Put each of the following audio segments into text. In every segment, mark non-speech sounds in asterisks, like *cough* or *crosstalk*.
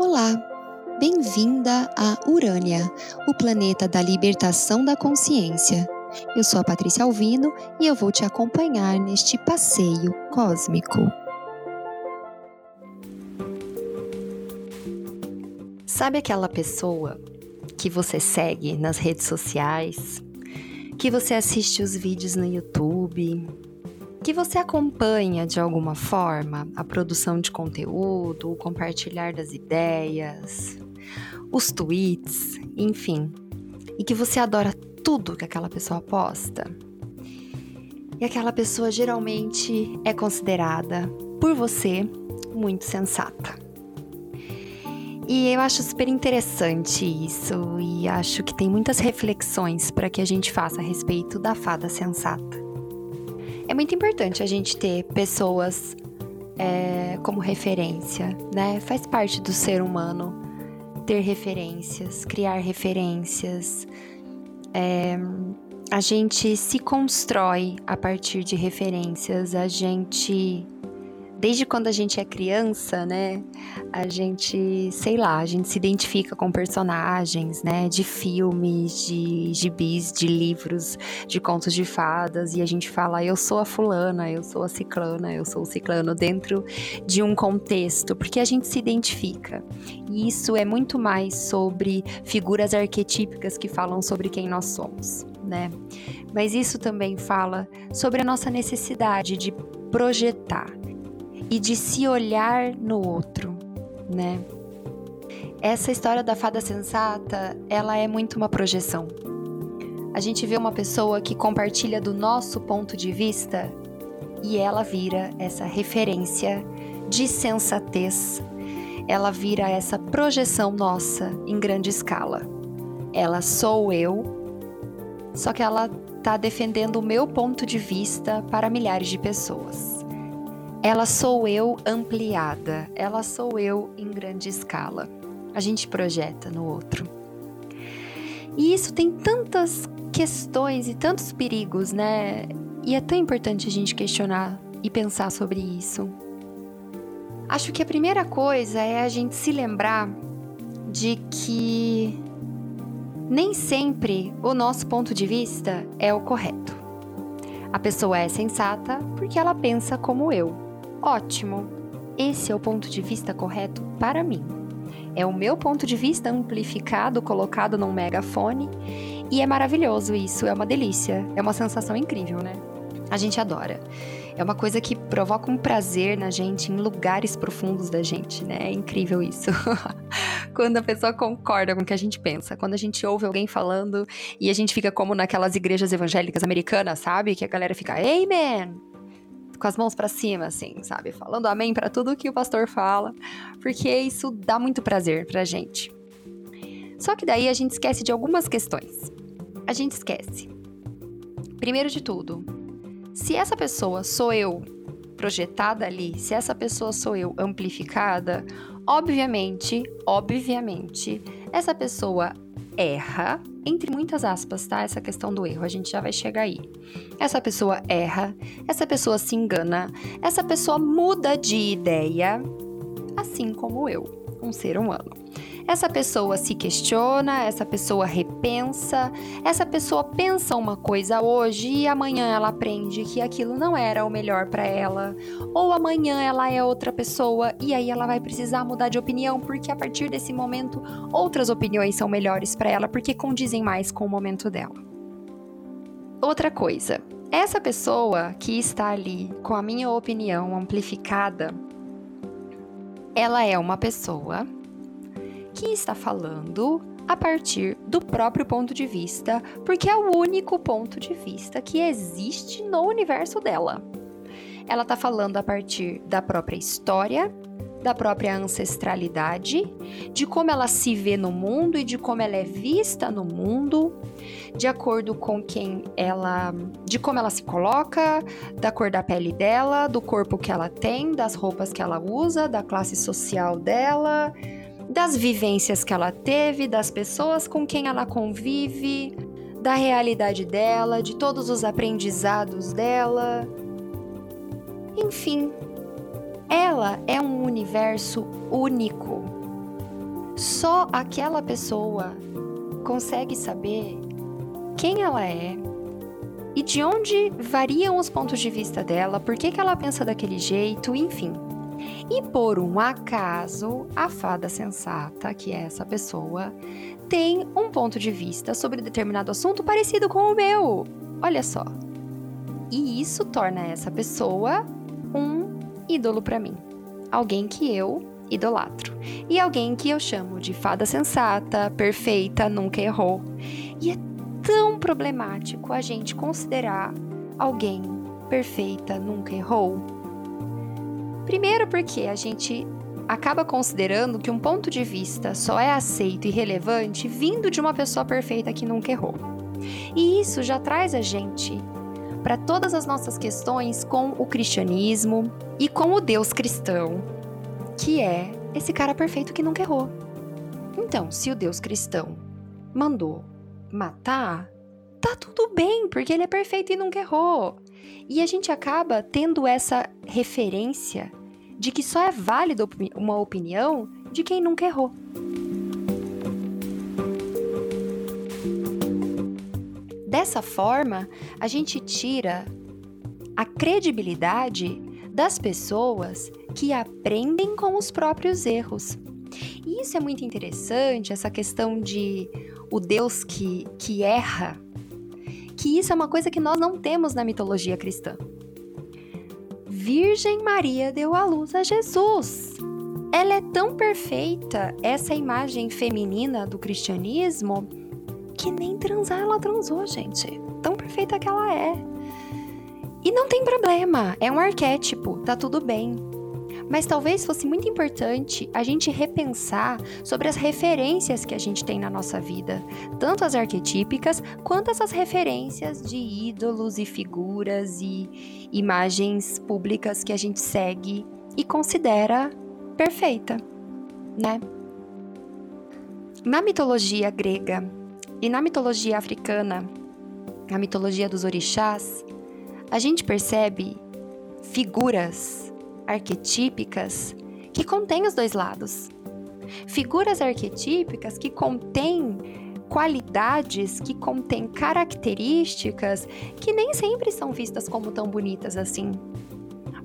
Olá, bem-vinda a Urânia, o planeta da libertação da consciência. Eu sou a Patrícia Alvino e eu vou te acompanhar neste passeio cósmico. Sabe aquela pessoa que você segue nas redes sociais, que você assiste os vídeos no YouTube, que você acompanha de alguma forma a produção de conteúdo, o compartilhar das ideias, os tweets, enfim, e que você adora tudo que aquela pessoa posta. E aquela pessoa geralmente é considerada por você muito sensata. E eu acho super interessante isso e acho que tem muitas reflexões para que a gente faça a respeito da fada sensata. É muito importante a gente ter pessoas é, como referência, né? Faz parte do ser humano ter referências, criar referências. É, a gente se constrói a partir de referências, a gente desde quando a gente é criança, né, a gente, sei lá, a gente se identifica com personagens, né, de filmes, de gibis, de livros, de contos de fadas, e a gente fala, eu sou a fulana, eu sou a ciclana, eu sou o ciclano, dentro de um contexto, porque a gente se identifica. E isso é muito mais sobre figuras arquetípicas que falam sobre quem nós somos, né? Mas isso também fala sobre a nossa necessidade de projetar, e de se olhar no outro, né? Essa história da fada sensata, ela é muito uma projeção. A gente vê uma pessoa que compartilha do nosso ponto de vista e ela vira essa referência de sensatez. Ela vira essa projeção nossa em grande escala. Ela sou eu, só que ela está defendendo o meu ponto de vista para milhares de pessoas. Ela sou eu ampliada, ela sou eu em grande escala. A gente projeta no outro. E isso tem tantas questões e tantos perigos, né? E é tão importante a gente questionar e pensar sobre isso. Acho que a primeira coisa é a gente se lembrar de que nem sempre o nosso ponto de vista é o correto. A pessoa é sensata porque ela pensa como eu. Ótimo! Esse é o ponto de vista correto para mim. É o meu ponto de vista amplificado, colocado num megafone, e é maravilhoso isso, é uma delícia, é uma sensação incrível, né? A gente adora. É uma coisa que provoca um prazer na gente, em lugares profundos da gente, né? É incrível isso. *laughs* quando a pessoa concorda com o que a gente pensa, quando a gente ouve alguém falando e a gente fica como naquelas igrejas evangélicas americanas, sabe? Que a galera fica, Amen! Com as mãos para cima, assim, sabe? Falando amém para tudo que o pastor fala, porque isso dá muito prazer pra gente. Só que daí a gente esquece de algumas questões. A gente esquece. Primeiro de tudo, se essa pessoa sou eu projetada ali, se essa pessoa sou eu amplificada, obviamente, obviamente, essa pessoa erra, entre muitas aspas, tá? Essa questão do erro, a gente já vai chegar aí. Essa pessoa erra, essa pessoa se engana, essa pessoa muda de ideia, assim como eu, um ser humano. Essa pessoa se questiona, essa pessoa repensa, essa pessoa pensa uma coisa hoje e amanhã ela aprende que aquilo não era o melhor para ela, ou amanhã ela é outra pessoa e aí ela vai precisar mudar de opinião porque a partir desse momento outras opiniões são melhores para ela porque condizem mais com o momento dela. Outra coisa, essa pessoa que está ali com a minha opinião amplificada, ela é uma pessoa que está falando a partir do próprio ponto de vista, porque é o único ponto de vista que existe no universo dela. Ela está falando a partir da própria história, da própria ancestralidade, de como ela se vê no mundo e de como ela é vista no mundo, de acordo com quem ela, de como ela se coloca, da cor da pele dela, do corpo que ela tem, das roupas que ela usa, da classe social dela, das vivências que ela teve, das pessoas com quem ela convive, da realidade dela, de todos os aprendizados dela. Enfim, ela é um universo único. só aquela pessoa consegue saber quem ela é e de onde variam os pontos de vista dela, por que, que ela pensa daquele jeito, enfim. E por um acaso, a fada sensata, que é essa pessoa, tem um ponto de vista sobre determinado assunto parecido com o meu. Olha só. E isso torna essa pessoa um ídolo para mim. Alguém que eu idolatro. E alguém que eu chamo de fada sensata, perfeita, nunca errou. E é tão problemático a gente considerar alguém perfeita, nunca errou. Primeiro, porque a gente acaba considerando que um ponto de vista só é aceito e relevante vindo de uma pessoa perfeita que nunca errou. E isso já traz a gente para todas as nossas questões com o cristianismo e com o Deus cristão, que é esse cara perfeito que nunca errou. Então, se o Deus cristão mandou matar, tá tudo bem, porque ele é perfeito e nunca errou. E a gente acaba tendo essa referência de que só é válida uma opinião de quem nunca errou. Dessa forma, a gente tira a credibilidade das pessoas que aprendem com os próprios erros. E isso é muito interessante, essa questão de o Deus que, que erra, que isso é uma coisa que nós não temos na mitologia cristã. Virgem Maria deu à luz a Jesus. Ela é tão perfeita, essa imagem feminina do cristianismo, que nem transar ela transou, gente. Tão perfeita que ela é. E não tem problema, é um arquétipo, tá tudo bem. Mas talvez fosse muito importante a gente repensar sobre as referências que a gente tem na nossa vida, tanto as arquetípicas quanto essas referências de ídolos e figuras e imagens públicas que a gente segue e considera perfeita, né? Na mitologia grega e na mitologia africana, a mitologia dos orixás, a gente percebe figuras arquetípicas que contêm os dois lados. Figuras arquetípicas que contêm qualidades, que contêm características que nem sempre são vistas como tão bonitas assim,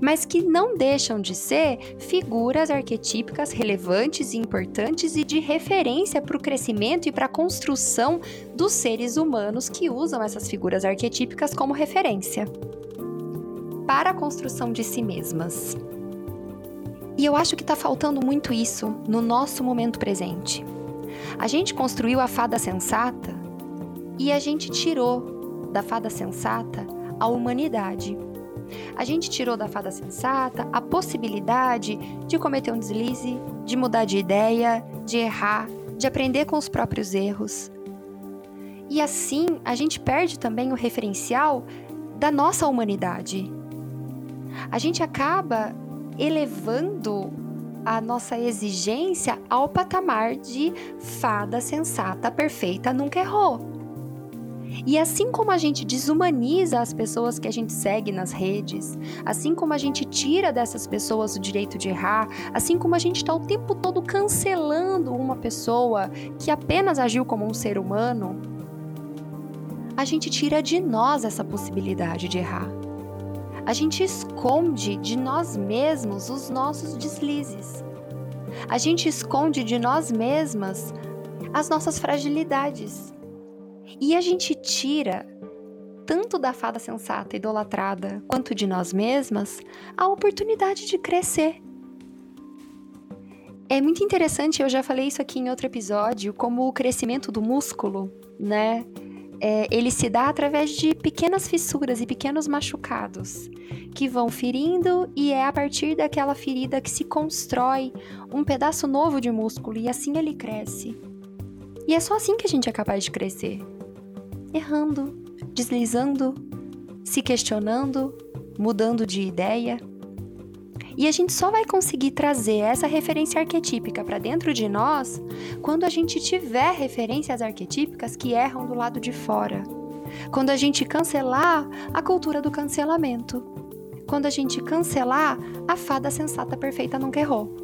mas que não deixam de ser figuras arquetípicas relevantes e importantes e de referência para o crescimento e para a construção dos seres humanos que usam essas figuras arquetípicas como referência para a construção de si mesmas. E eu acho que está faltando muito isso no nosso momento presente. A gente construiu a fada sensata e a gente tirou da fada sensata a humanidade. A gente tirou da fada sensata a possibilidade de cometer um deslize, de mudar de ideia, de errar, de aprender com os próprios erros. E assim a gente perde também o referencial da nossa humanidade. A gente acaba elevando a nossa exigência ao patamar de fada sensata, perfeita, nunca errou. E assim como a gente desumaniza as pessoas que a gente segue nas redes, assim como a gente tira dessas pessoas o direito de errar, assim como a gente está o tempo todo cancelando uma pessoa que apenas agiu como um ser humano, a gente tira de nós essa possibilidade de errar a gente esconde de nós mesmos os nossos deslizes. A gente esconde de nós mesmas as nossas fragilidades. E a gente tira, tanto da fada sensata idolatrada quanto de nós mesmas, a oportunidade de crescer. É muito interessante, eu já falei isso aqui em outro episódio, como o crescimento do músculo, né? É, ele se dá através de pequenas fissuras e pequenos machucados que vão ferindo, e é a partir daquela ferida que se constrói um pedaço novo de músculo e assim ele cresce. E é só assim que a gente é capaz de crescer: errando, deslizando, se questionando, mudando de ideia. E a gente só vai conseguir trazer essa referência arquetípica para dentro de nós quando a gente tiver referências arquetípicas que erram do lado de fora. Quando a gente cancelar a cultura do cancelamento. Quando a gente cancelar a fada sensata perfeita nunca errou.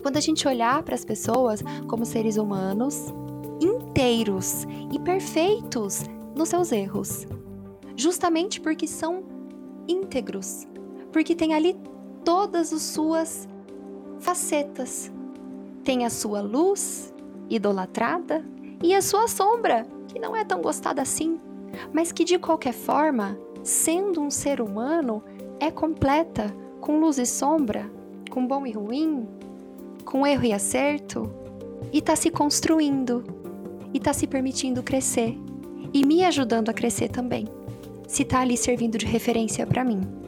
Quando a gente olhar para as pessoas como seres humanos inteiros e perfeitos nos seus erros, justamente porque são íntegros, porque tem ali todas as suas facetas. Tem a sua luz idolatrada e a sua sombra, que não é tão gostada assim, mas que de qualquer forma, sendo um ser humano, é completa, com luz e sombra, com bom e ruim, com erro e acerto, e está se construindo, e está se permitindo crescer, e me ajudando a crescer também, se está ali servindo de referência para mim.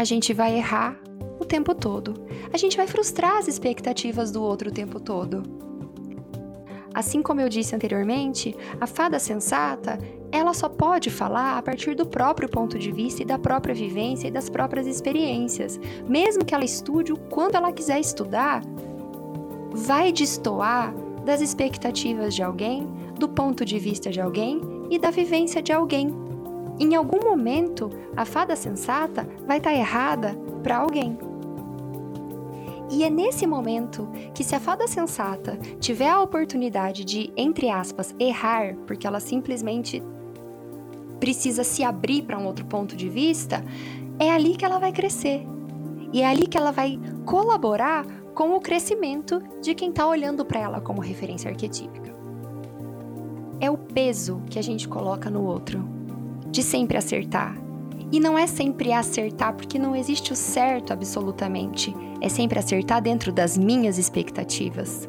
A gente vai errar o tempo todo, a gente vai frustrar as expectativas do outro o tempo todo. Assim como eu disse anteriormente, a fada sensata, ela só pode falar a partir do próprio ponto de vista e da própria vivência e das próprias experiências. Mesmo que ela estude o ela quiser estudar, vai destoar das expectativas de alguém, do ponto de vista de alguém e da vivência de alguém. Em algum momento, a fada sensata vai estar tá errada para alguém. E é nesse momento que, se a fada sensata tiver a oportunidade de, entre aspas, errar, porque ela simplesmente precisa se abrir para um outro ponto de vista, é ali que ela vai crescer. E é ali que ela vai colaborar com o crescimento de quem está olhando para ela como referência arquetípica. É o peso que a gente coloca no outro, de sempre acertar, e não é sempre acertar, porque não existe o certo absolutamente. É sempre acertar dentro das minhas expectativas.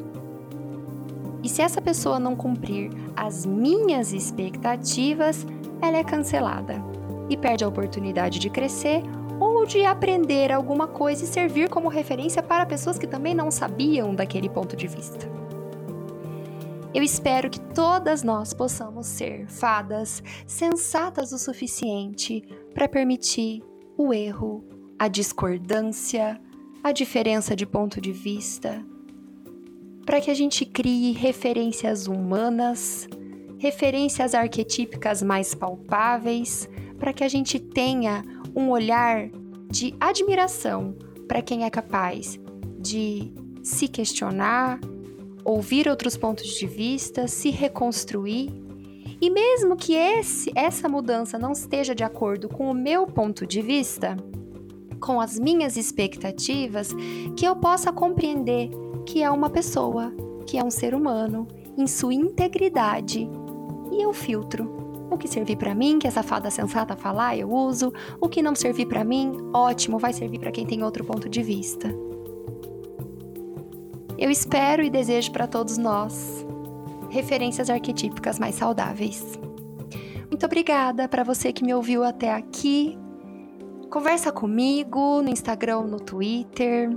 E se essa pessoa não cumprir as minhas expectativas, ela é cancelada e perde a oportunidade de crescer ou de aprender alguma coisa e servir como referência para pessoas que também não sabiam daquele ponto de vista. Eu espero que todas nós possamos ser fadas sensatas o suficiente para permitir o erro, a discordância, a diferença de ponto de vista, para que a gente crie referências humanas, referências arquetípicas mais palpáveis, para que a gente tenha um olhar de admiração para quem é capaz de se questionar, ouvir outros pontos de vista, se reconstruir. E mesmo que esse, essa mudança não esteja de acordo com o meu ponto de vista, com as minhas expectativas, que eu possa compreender que é uma pessoa, que é um ser humano, em sua integridade. E eu filtro. O que servir para mim, que essa fada sensata falar, eu uso. O que não servir para mim, ótimo, vai servir para quem tem outro ponto de vista. Eu espero e desejo para todos nós referências arquetípicas mais saudáveis. Muito obrigada para você que me ouviu até aqui. Conversa comigo no Instagram no Twitter.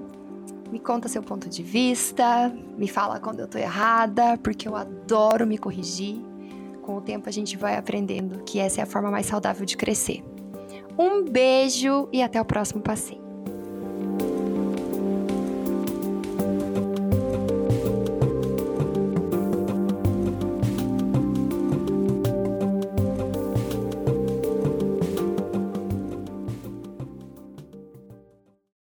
Me conta seu ponto de vista, me fala quando eu tô errada, porque eu adoro me corrigir. Com o tempo a gente vai aprendendo que essa é a forma mais saudável de crescer. Um beijo e até o próximo passeio.